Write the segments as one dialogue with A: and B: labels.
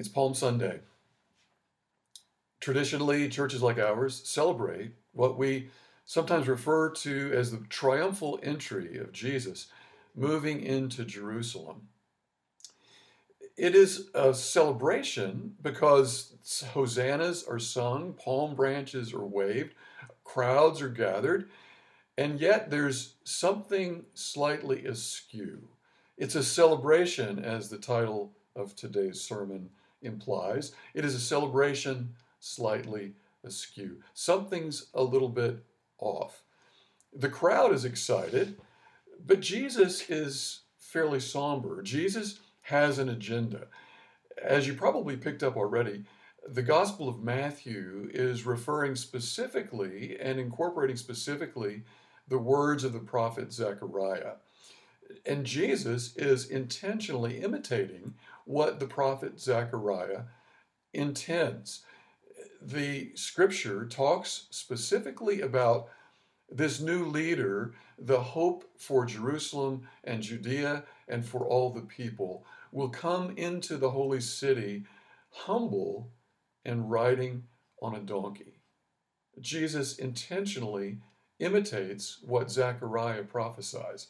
A: It's Palm Sunday. Traditionally, churches like ours celebrate what we sometimes refer to as the triumphal entry of Jesus moving into Jerusalem. It is a celebration because hosannas are sung, palm branches are waved, crowds are gathered, and yet there's something slightly askew. It's a celebration, as the title of today's sermon implies. It is a celebration slightly askew. Something's a little bit off. The crowd is excited, but Jesus is fairly somber. Jesus has an agenda. As you probably picked up already, the Gospel of Matthew is referring specifically and incorporating specifically the words of the prophet Zechariah. And Jesus is intentionally imitating what the prophet Zechariah intends. The scripture talks specifically about this new leader, the hope for Jerusalem and Judea and for all the people, will come into the holy city humble and riding on a donkey. Jesus intentionally imitates what Zechariah prophesies.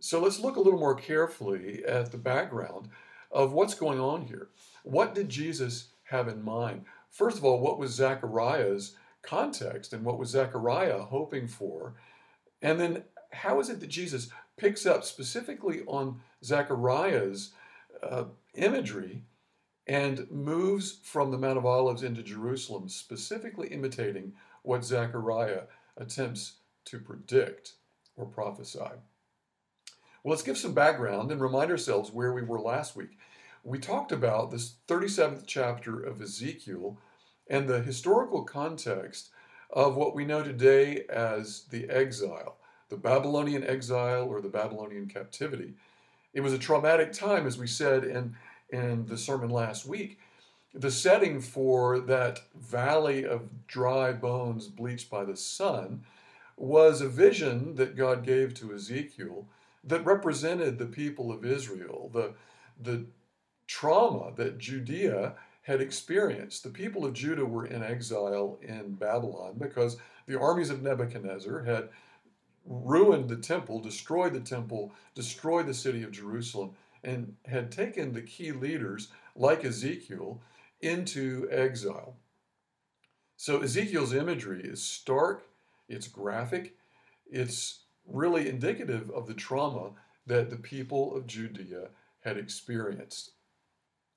A: So let's look a little more carefully at the background of what's going on here. What did Jesus have in mind? First of all, what was Zechariah's context and what was Zechariah hoping for? And then how is it that Jesus picks up specifically on Zechariah's uh, imagery and moves from the Mount of Olives into Jerusalem, specifically imitating what Zechariah attempts to predict or prophesy. Well, let's give some background and remind ourselves where we were last week. We talked about this 37th chapter of Ezekiel and the historical context of what we know today as the exile, the Babylonian exile or the Babylonian captivity. It was a traumatic time, as we said in, in the sermon last week. The setting for that valley of dry bones bleached by the sun was a vision that God gave to Ezekiel that represented the people of Israel, the, the trauma that Judea had experienced. The people of Judah were in exile in Babylon because the armies of Nebuchadnezzar had ruined the temple, destroyed the temple, destroyed the city of Jerusalem, and had taken the key leaders, like Ezekiel, into exile. So Ezekiel's imagery is stark, it's graphic, it's really indicative of the trauma that the people of Judea had experienced.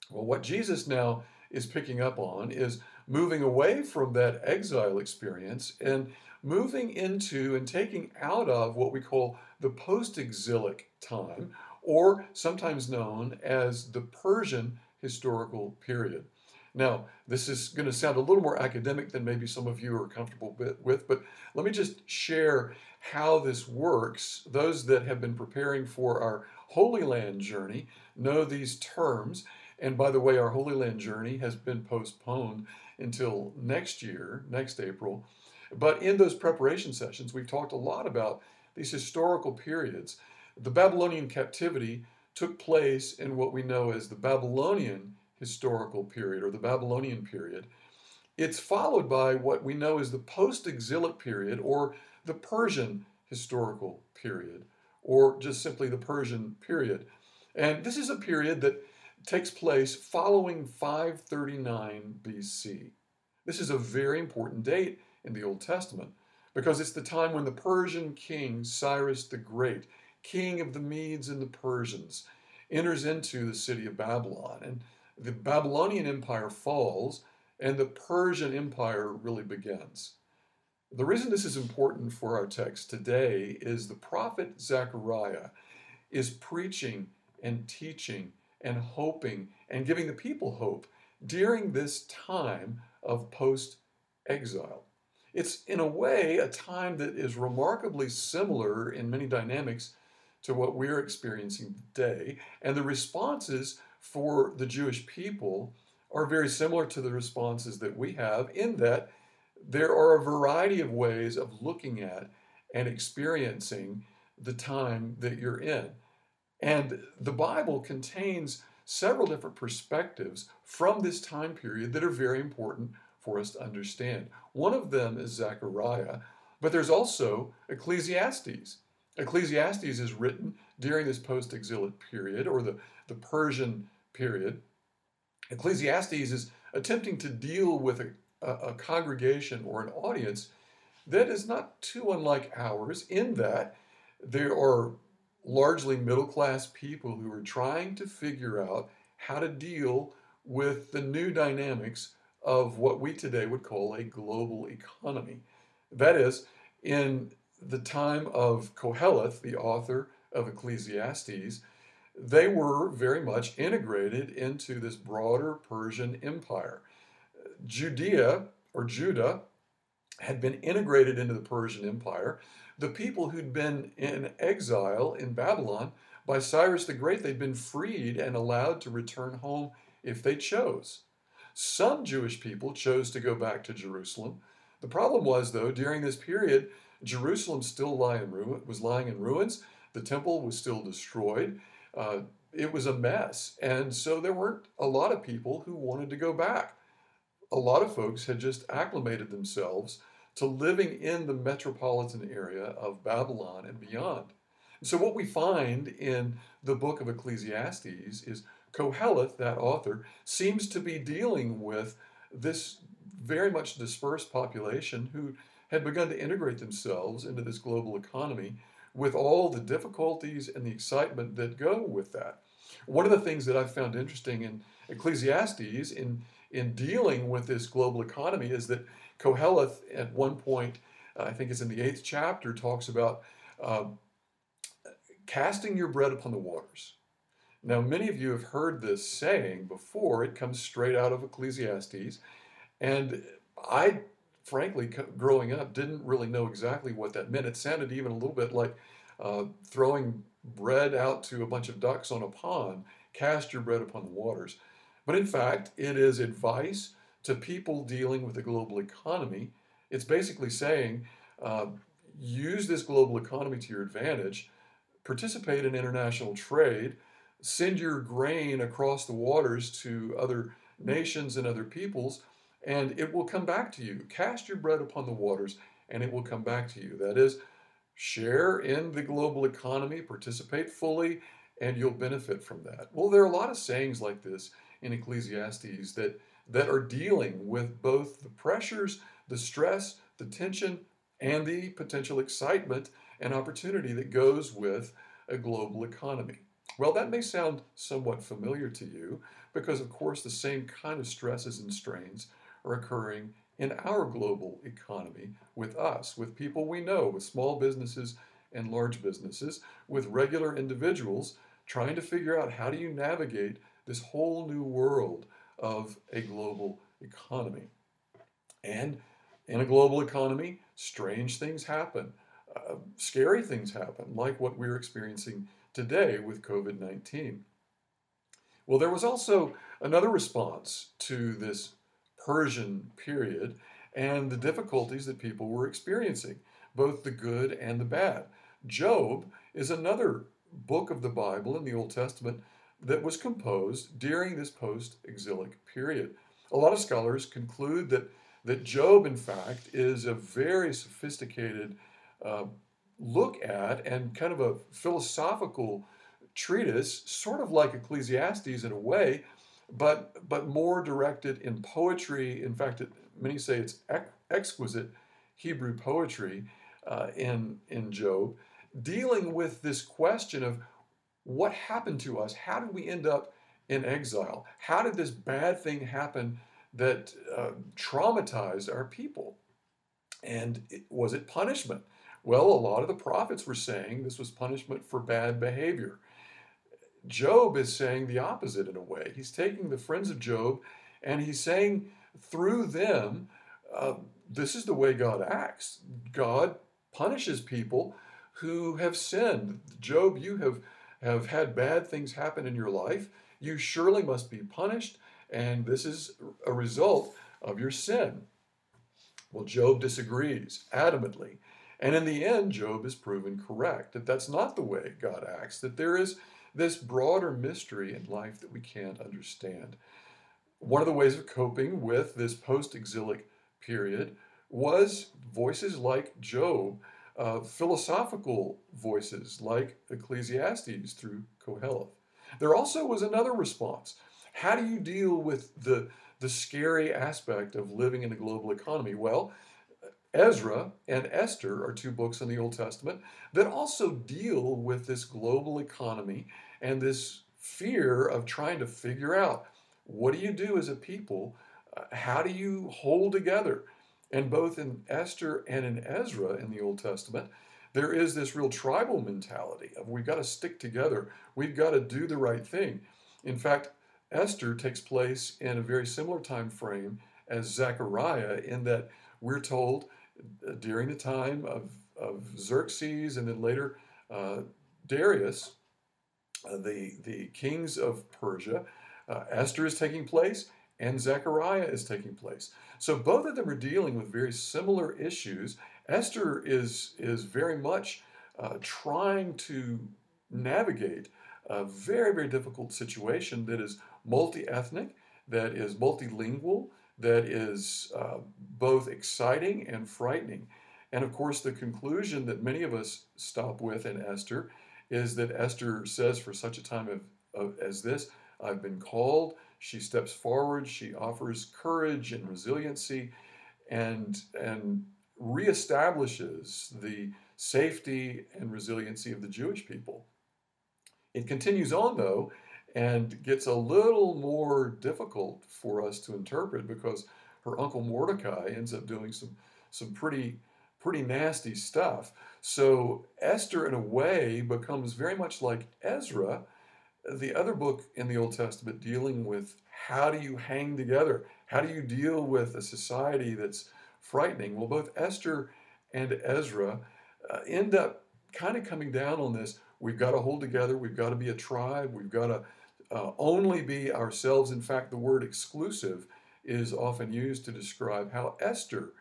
A: Well, what Jesus now is picking up on is moving away from that exile experience and moving into and taking out of what we call the post exilic time, or sometimes known as the Persian historical period. Now, this is going to sound a little more academic than maybe some of you are comfortable with, but let me just share how this works. Those that have been preparing for our Holy Land journey know these terms. And by the way, our Holy Land journey has been postponed until next year, next April. But in those preparation sessions, we've talked a lot about these historical periods. The Babylonian captivity took place in what we know as the Babylonian historical period or the Babylonian period. It's followed by what we know as the post exilic period or the Persian historical period, or just simply the Persian period. And this is a period that takes place following 539 BC. This is a very important date in the Old Testament because it's the time when the Persian king Cyrus the Great, king of the Medes and the Persians, enters into the city of Babylon. And the Babylonian Empire falls and the Persian Empire really begins. The reason this is important for our text today is the prophet Zechariah is preaching and teaching and hoping and giving the people hope during this time of post exile. It's, in a way, a time that is remarkably similar in many dynamics to what we're experiencing today. And the responses for the Jewish people are very similar to the responses that we have, in that there are a variety of ways of looking at and experiencing the time that you're in. And the Bible contains several different perspectives from this time period that are very important for us to understand. One of them is Zechariah, but there's also Ecclesiastes. Ecclesiastes is written during this post exilic period or the, the Persian period. Ecclesiastes is attempting to deal with a, a, congregation or an audience that is not too unlike ours in that there are largely middle class people who are trying to figure out how to deal with the new dynamics of what we today would call a global economy. That is, in the time of Koheleth, the author of Ecclesiastes, they were very much integrated into this broader Persian empire. Judea or Judah had been integrated into the Persian Empire. The people who'd been in exile in Babylon by Cyrus the Great, they'd been freed and allowed to return home if they chose. Some Jewish people chose to go back to Jerusalem. The problem was, though, during this period, Jerusalem still lie in ruin, was lying in ruins. The temple was still destroyed. Uh, it was a mess. And so there weren't a lot of people who wanted to go back. A lot of folks had just acclimated themselves to living in the metropolitan area of Babylon and beyond. so, what we find in the book of Ecclesiastes is Koheleth, that author, seems to be dealing with this very much dispersed population who had begun to integrate themselves into this global economy with all the difficulties and the excitement that go with that. One of the things that I've found interesting in Ecclesiastes in, in dealing with this global economy is that Koheleth, at one point, uh, I think it's in the eighth chapter, talks about uh, casting your bread upon the waters. Now, many of you have heard this saying before. It comes straight out of Ecclesiastes. And I, frankly, growing up, didn't really know exactly what that meant. It sounded even a little bit like uh, throwing bread out to a bunch of ducks on a pond, cast your bread upon the waters. But in fact, it is advice to people dealing with the global economy. It's basically saying uh, use this global economy to your advantage, participate in international trade send your grain across the waters to other nations and other peoples, and it will come back to you. Cast your bread upon the waters, and it will come back to you. That is, share in the global economy, participate fully, and you'll benefit from that. Well, there are a lot of sayings like this in Ecclesiastes that, that are dealing with both the pressures, the stress, the tension, and the potential excitement and opportunity that goes with a global economy. Well, that may sound somewhat familiar to you because, of course, the same kind of stresses and strains are occurring in our global economy with us, with people we know, with small businesses and large businesses, with regular individuals trying to figure out how do you navigate this whole new world of a global economy. And in a global economy, strange things happen, uh, scary things happen, like what we're experiencing today with COVID 19. Well, there was also another response to this Persian period and the difficulties that people were experiencing, both the good and the bad. Job is another book of the Bible in the Old Testament that was composed during this post exilic period. A lot of scholars conclude that, that Job, in fact, is a very sophisticated uh, look at and kind of a philosophical treatise, sort of like Ecclesiastes in a way, but but more directed in poetry. In fact, it, many say it's ex- exquisite Hebrew poetry uh, in in Job, dealing with this question of what happened to us. How did we end up in exile? How did this bad thing happen that uh, traumatized our people? And it, was it punishment? Well, a lot of the prophets were saying this was punishment for bad behavior. Job is saying the opposite in a way. He's taking the friends of Job and he's saying through them, uh, this is the way God acts. God punishes people who have sinned. Job, you have, have had bad things happen in your life. You surely must be punished, and this is a result of your sin. Well, Job disagrees adamantly. And in the end, Job is proven correct that that's not the way God acts, that there is, this broader mystery in life that we can't understand. One of the ways of coping with this post exilic period was voices like Job, uh, philosophical voices like Ecclesiastes through Koheleth. There also was another response. How do you deal with the, the scary aspect of living in a global economy? Well, Ezra and Esther are two books in the Old Testament that also deal with this global economy and this fear of trying to figure out what do you do as a people? Uh, how do you hold together? And both in Esther and in Ezra in the Old Testament, there is this real tribal mentality of we've got to stick together, we've got to do the right thing. In fact, Esther takes place in a very similar time frame as Zechariah, in that we're told uh, during the time of, of Xerxes and then later uh, Darius, uh, the, the kings of Persia, uh, Esther is taking place and Zechariah is taking place. So both of them are dealing with very similar issues. Esther is, is very much uh, trying to navigate a very, very difficult situation that is multi ethnic, that is multilingual, that is uh, both exciting and frightening. And of course, the conclusion that many of us stop with in Esther is that Esther says, for such a time of, of, as this, I've been called. She steps forward. She offers courage and resiliency and, and reestablishes the safety and resiliency of the Jewish people. It continues on, though, and gets a little more difficult for us to interpret because her uncle Mordecai ends up doing some, some pretty, pretty nasty stuff. So Esther, in a way, becomes very much like Ezra the other book in the Old Testament dealing with how do you hang together? How do you deal with a society that's frightening? Well, both Esther and Ezra uh, end up kind of coming down on this. We've got to hold together. We've got to be a tribe. We've got to uh, only be ourselves. In fact, the word exclusive is often used to describe how Esther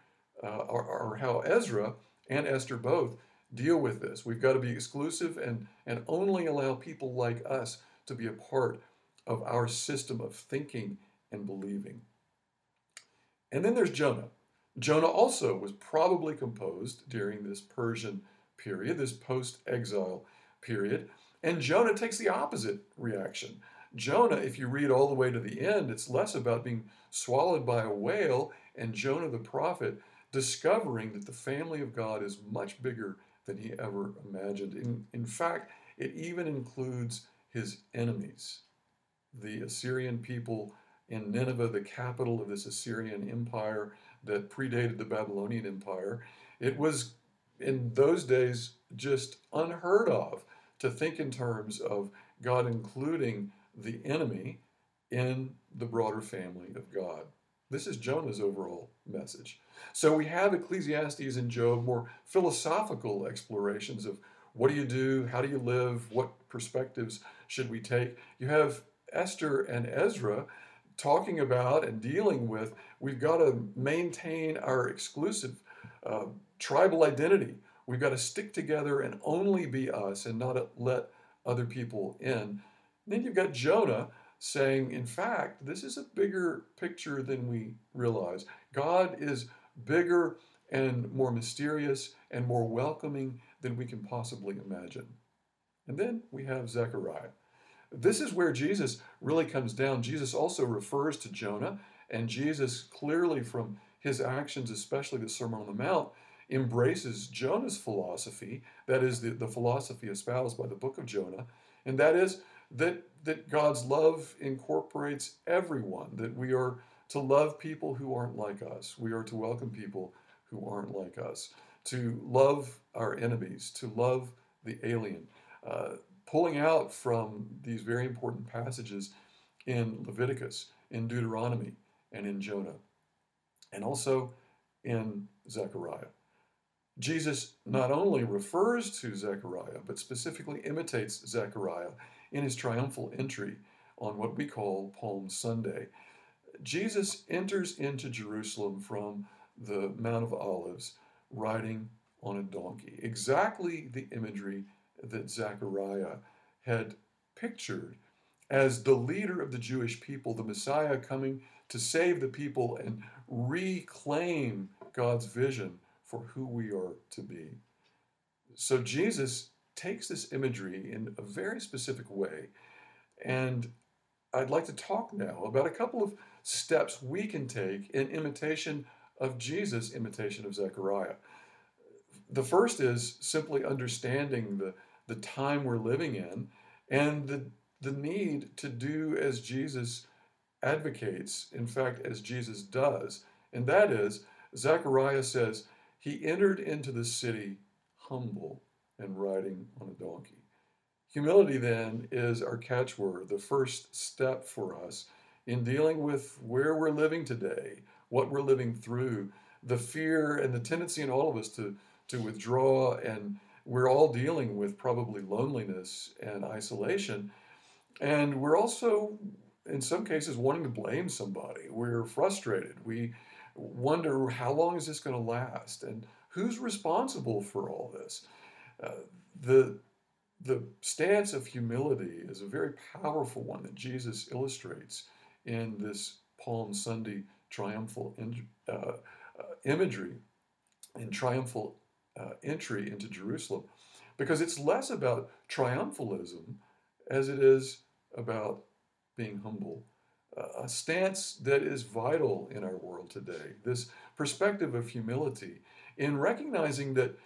A: uh, or, or how Ezra and Esther both deal with this. We've got to be exclusive and, and only allow people like us to be a part of our system of thinking and believing. And then there's Jonah. Jonah also was probably composed during this Persian period, this post exile period. And Jonah takes the opposite reaction. Jonah, if you read all the way to the end, it's less about being swallowed by a whale and Jonah the prophet discovering that the family of God is much bigger than he ever imagined. In, in fact, it even includes his enemies. The Assyrian people in Nineveh, the capital of this Assyrian empire that predated the Babylonian Empire, it was in those days just unheard of to think in terms of God including the enemy in the broader family of God. This is Jonah's overall message. So we have Ecclesiastes and Job, more philosophical explorations of what do you do, how do you live, what perspectives should we take? You have Esther and Ezra talking about and dealing with we've got to maintain our exclusive uh, tribal identity. We've got to stick together and only be us and not let other people in. then you've got Jonah saying, in fact, this is a bigger picture than we realize. God is bigger and more mysterious and more welcoming than we can possibly imagine. And then we have Zechariah. This is where Jesus really comes down. Jesus also refers to Jonah, and Jesus clearly, from his actions, especially the Sermon on the Mount, embraces Jonah's philosophy, that is, the, the philosophy espoused by the book of Jonah, and that is that, that God's love incorporates everyone, that we are to love people who aren't like us, we are to welcome people who aren't like us, to love our enemies, to love the alien. Uh, pulling out from these very important passages in Leviticus, in Deuteronomy, and in Jonah, and also in Zechariah. Jesus not only refers to Zechariah, but specifically imitates Zechariah in his triumphal entry on what we call Palm Sunday. Jesus enters into Jerusalem from the Mount of Olives riding on a donkey. Exactly the imagery that Zechariah had pictured as the leader of the Jewish people, the Messiah coming to save the people and reclaim God's vision for who we are to be. So Jesus takes this imagery in a very specific way. And I'd like to talk now about a couple of steps we can take in imitation of Jesus' imitation of Zechariah. The first is simply understanding the, the time we're living in and the, the need to do as Jesus advocates, in fact, as Jesus does. And that is, Zechariah says, he entered into the city humble and riding on a donkey. Humility, then, is our catchword, the first step for us in dealing with where we're living today, what we're living through, the fear and the tendency in all of us to, to withdraw. And we're all dealing with probably loneliness and isolation. And we're also, in some cases, wanting to blame somebody. We're frustrated. We wonder how long is this going to last? And who's responsible for all this? Uh, the the stance of humility is a very powerful one that Jesus illustrates in this Palm Sunday triumphal in, uh, uh, imagery and triumphal uh, entry into Jerusalem, because it's less about triumphalism as it is about being humble. a stance that is vital in our world today. This perspective of humility in recognizing that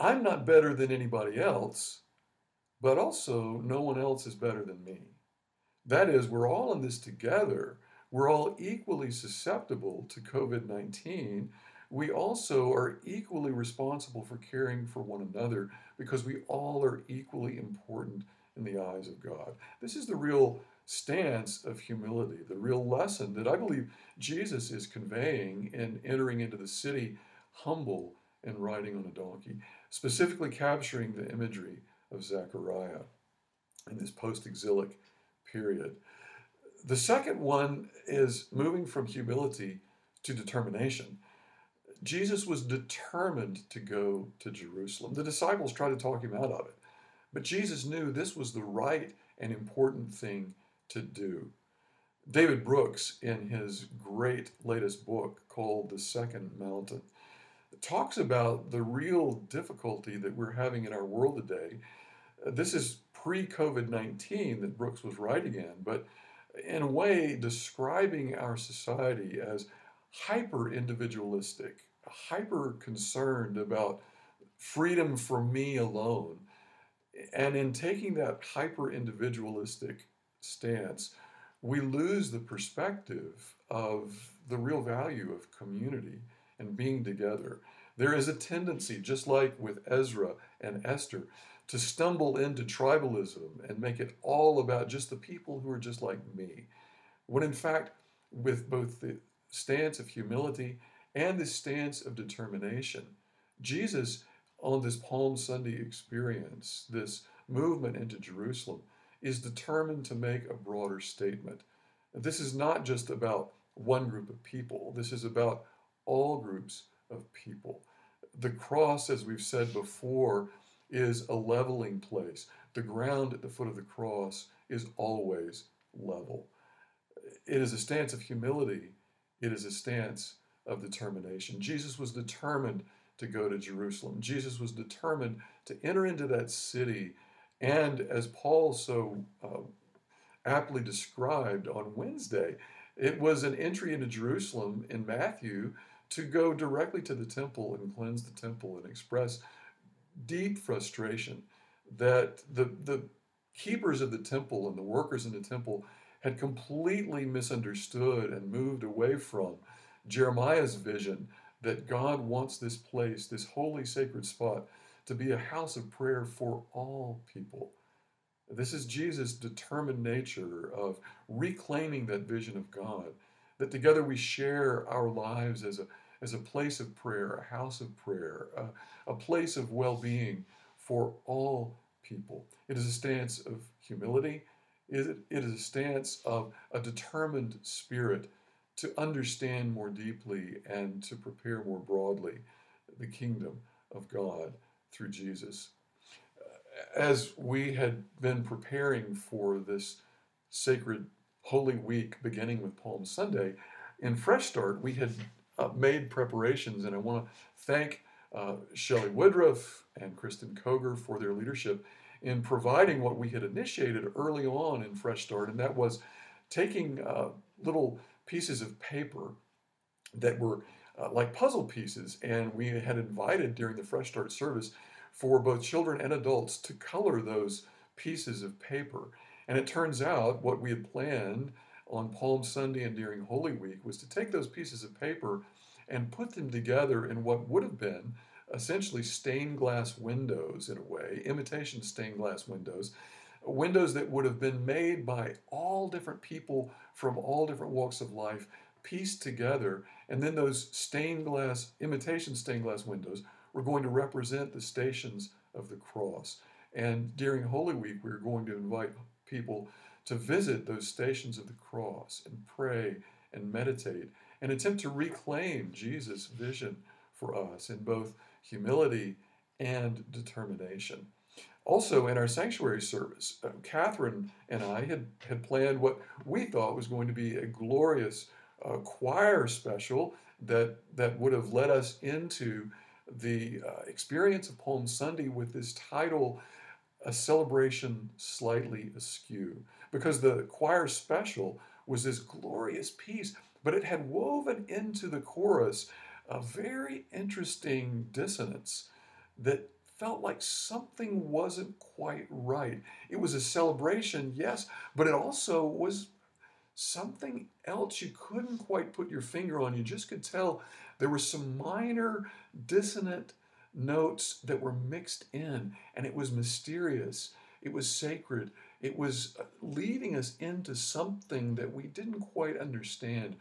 A: I'm not better than anybody else, but also no one else is better than me. That is, we're all in this together. We're all equally susceptible to COVID 19. We also are equally responsible for caring for one another because we all are equally important in the eyes of God. This is the real stance of humility, the real lesson that I believe Jesus is conveying in entering into the city humble and riding on a donkey, specifically capturing the imagery of Zechariah in this post exilic period. The second one is moving from humility to determination. Jesus was determined to go to Jerusalem. The disciples tried to talk him out of it, but Jesus knew this was the right and important thing to do. David Brooks, in his great latest book called The Second Mountain, talks about the real difficulty that we're having in our world today. This is pre COVID 19 that Brooks was writing in, but in a way describing our society as hyper individualistic, hyper concerned about freedom for me alone. And in taking that hyper individualistic stance, we lose the perspective of the real value of community and being together. There is a tendency, just like with Ezra and Esther, to stumble into tribalism and make it all about just the people who are just like me. When in fact, with both the stance of humility and the stance of determination, Jesus, on this Palm Sunday experience, this movement into Jerusalem, is determined to make a broader statement. This is not just about one group of people, this is about all groups of people. The cross, as we've said before, is a leveling place. The ground at the foot of the cross is always level. It is a stance of humility, it is a stance of determination. Jesus was determined to go to Jerusalem. Jesus was determined to enter into that city. And as Paul so uh, aptly described on Wednesday, it was an entry into Jerusalem in Matthew to go directly to the temple and cleanse the temple and express deep frustration that the, the keepers of the temple and the workers in the temple had completely misunderstood and moved away from Jeremiah's vision that God wants this place, this holy sacred spot, to be a house of prayer for all people. This is Jesus' determined nature of reclaiming that vision of God that together we share our lives as a, as a place of prayer, a house of prayer, a, place of well being for all people. It is a stance of humility, it, it is a stance of a determined spirit to understand more deeply and to prepare more broadly the kingdom of God through Jesus. as we had been preparing for this sacred Holy Week, beginning with Palm Sunday, in Fresh Start, we had uh, made preparations, and I want to thank uh, Shelley Woodruff and Kristen Koger for their leadership in providing what we had initiated early on in Fresh Start, and that was taking uh, little pieces of paper that were uh, like puzzle pieces, and we had invited during the Fresh Start service for both children and adults to color those pieces of paper. And it turns out what we had planned on Palm Sunday and during Holy Week was to take those pieces of paper and put them together in what would have been essentially stained glass windows in a way, imitation stained glass windows, windows that would have been made by all different people from all different walks of life pieced together. And then those stained glass, imitation stained glass windows were going to represent the stations of the cross. And during Holy Week, we are going to invite people to visit those stations of the cross and pray and meditate and attempt to reclaim Jesus' vision for us in both humility and determination. Also, in our sanctuary service, uh, Catherine and I had, had planned what we thought was going to be a glorious uh, choir special that, that would have led us into the uh, experience of Palm Sunday with this title, A Celebration Slightly Askew, because the choir special was this glorious piece, but it had woven into the chorus a very interesting dissonance that felt like something wasn't quite right. It was a celebration, yes, but it also was something else you couldn't quite put your finger on. You just could tell there were some minor dissonant notes that were mixed in, and it was mysterious. It was sacred. It was uh, leading us into something that we didn't quite understand,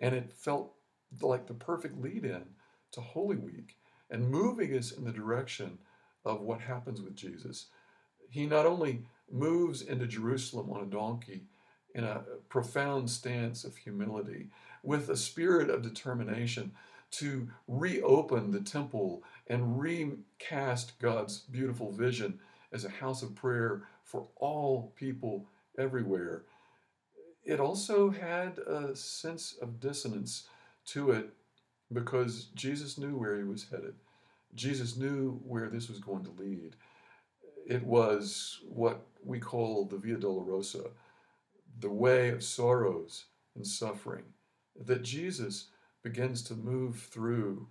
A: and it felt like the perfect lead in to Holy Week and moving us in the direction of what happens with Jesus. He not only moves into Jerusalem on a donkey in a profound stance of humility, with a spirit of determination to reopen the temple and recast God's beautiful vision as a house of prayer for all people everywhere. It also had a sense of dissonance to it because Jesus knew where he was headed. Jesus knew where this was going to lead. It was what we call the Via Dolorosa, the way of sorrows and suffering, that Jesus begins to move through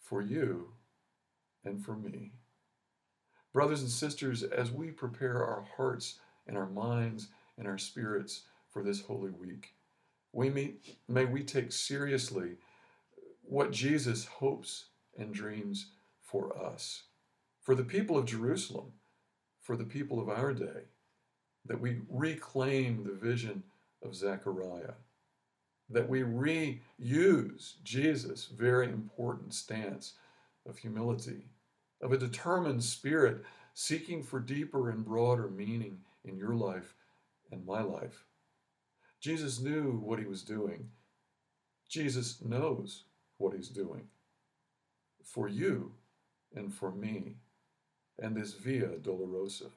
A: for you and for me. Brothers and sisters, as we prepare our hearts and our minds and our spirits for this Holy Week, we may, may we take seriously what Jesus hopes and dreams for us, for the people of Jerusalem, for the people of our day, that we reclaim the vision of Zechariah, that we reuse Jesus' very important stance of humility, of a determined spirit seeking for deeper and broader meaning in your life and my life. Jesus knew what he was doing. Jesus knows what he's doing for you and for me and this Via Dolorosa,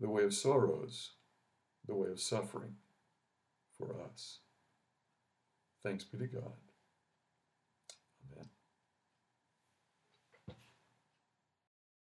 A: the way of sorrows, the way of suffering for us. Thanks be to God.